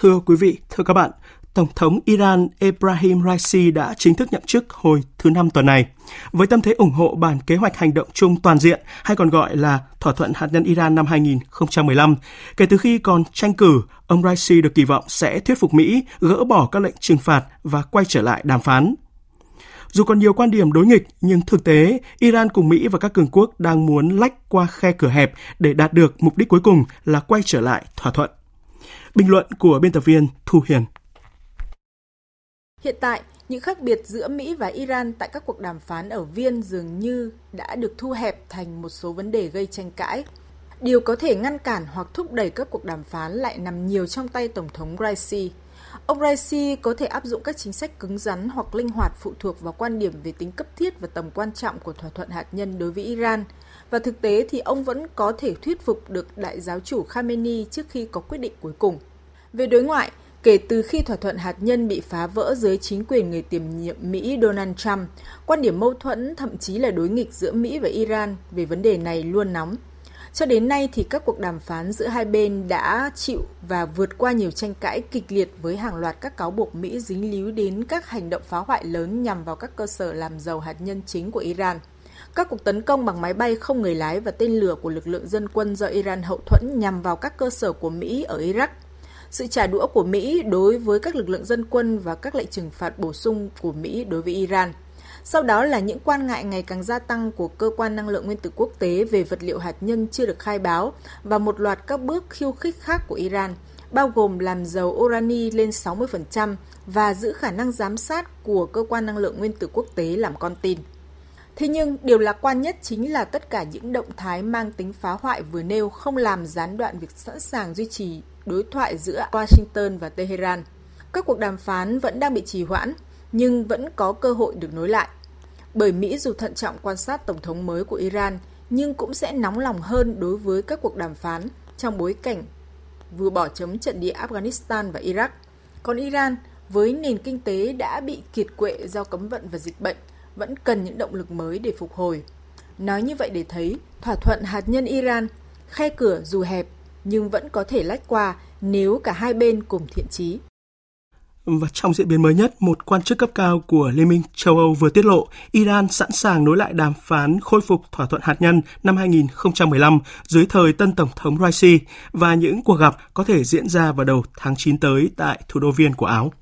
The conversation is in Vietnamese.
Thưa quý vị, thưa các bạn, Tổng thống Iran Ebrahim Raisi đã chính thức nhậm chức hồi thứ năm tuần này. Với tâm thế ủng hộ bản kế hoạch hành động chung toàn diện, hay còn gọi là thỏa thuận hạt nhân Iran năm 2015, kể từ khi còn tranh cử, ông Raisi được kỳ vọng sẽ thuyết phục Mỹ gỡ bỏ các lệnh trừng phạt và quay trở lại đàm phán. Dù còn nhiều quan điểm đối nghịch, nhưng thực tế, Iran cùng Mỹ và các cường quốc đang muốn lách qua khe cửa hẹp để đạt được mục đích cuối cùng là quay trở lại thỏa thuận. Bình luận của biên tập viên Thu Hiền. Hiện tại, những khác biệt giữa Mỹ và Iran tại các cuộc đàm phán ở Viên dường như đã được thu hẹp thành một số vấn đề gây tranh cãi. Điều có thể ngăn cản hoặc thúc đẩy các cuộc đàm phán lại nằm nhiều trong tay Tổng thống Raisi. Ông Raisi có thể áp dụng các chính sách cứng rắn hoặc linh hoạt phụ thuộc vào quan điểm về tính cấp thiết và tầm quan trọng của thỏa thuận hạt nhân đối với Iran. Và thực tế thì ông vẫn có thể thuyết phục được đại giáo chủ Khamenei trước khi có quyết định cuối cùng. Về đối ngoại, Kể từ khi thỏa thuận hạt nhân bị phá vỡ dưới chính quyền người tiềm nhiệm Mỹ Donald Trump, quan điểm mâu thuẫn thậm chí là đối nghịch giữa Mỹ và Iran về vấn đề này luôn nóng. Cho đến nay thì các cuộc đàm phán giữa hai bên đã chịu và vượt qua nhiều tranh cãi kịch liệt với hàng loạt các cáo buộc Mỹ dính líu đến các hành động phá hoại lớn nhằm vào các cơ sở làm dầu hạt nhân chính của Iran. Các cuộc tấn công bằng máy bay không người lái và tên lửa của lực lượng dân quân do Iran hậu thuẫn nhằm vào các cơ sở của Mỹ ở Iraq sự trả đũa của Mỹ đối với các lực lượng dân quân và các lệnh trừng phạt bổ sung của Mỹ đối với Iran. Sau đó là những quan ngại ngày càng gia tăng của cơ quan năng lượng nguyên tử quốc tế về vật liệu hạt nhân chưa được khai báo và một loạt các bước khiêu khích khác của Iran, bao gồm làm dầu urani lên 60% và giữ khả năng giám sát của cơ quan năng lượng nguyên tử quốc tế làm con tin. Thế nhưng, điều lạc quan nhất chính là tất cả những động thái mang tính phá hoại vừa nêu không làm gián đoạn việc sẵn sàng duy trì đối thoại giữa Washington và Tehran. Các cuộc đàm phán vẫn đang bị trì hoãn, nhưng vẫn có cơ hội được nối lại. Bởi Mỹ dù thận trọng quan sát Tổng thống mới của Iran, nhưng cũng sẽ nóng lòng hơn đối với các cuộc đàm phán trong bối cảnh vừa bỏ chấm trận địa Afghanistan và Iraq. Còn Iran, với nền kinh tế đã bị kiệt quệ do cấm vận và dịch bệnh, vẫn cần những động lực mới để phục hồi. Nói như vậy để thấy, thỏa thuận hạt nhân Iran, khe cửa dù hẹp nhưng vẫn có thể lách qua nếu cả hai bên cùng thiện chí. Và trong diễn biến mới nhất, một quan chức cấp cao của Liên minh châu Âu vừa tiết lộ Iran sẵn sàng nối lại đàm phán khôi phục thỏa thuận hạt nhân năm 2015 dưới thời tân Tổng thống Raisi và những cuộc gặp có thể diễn ra vào đầu tháng 9 tới tại thủ đô Viên của Áo.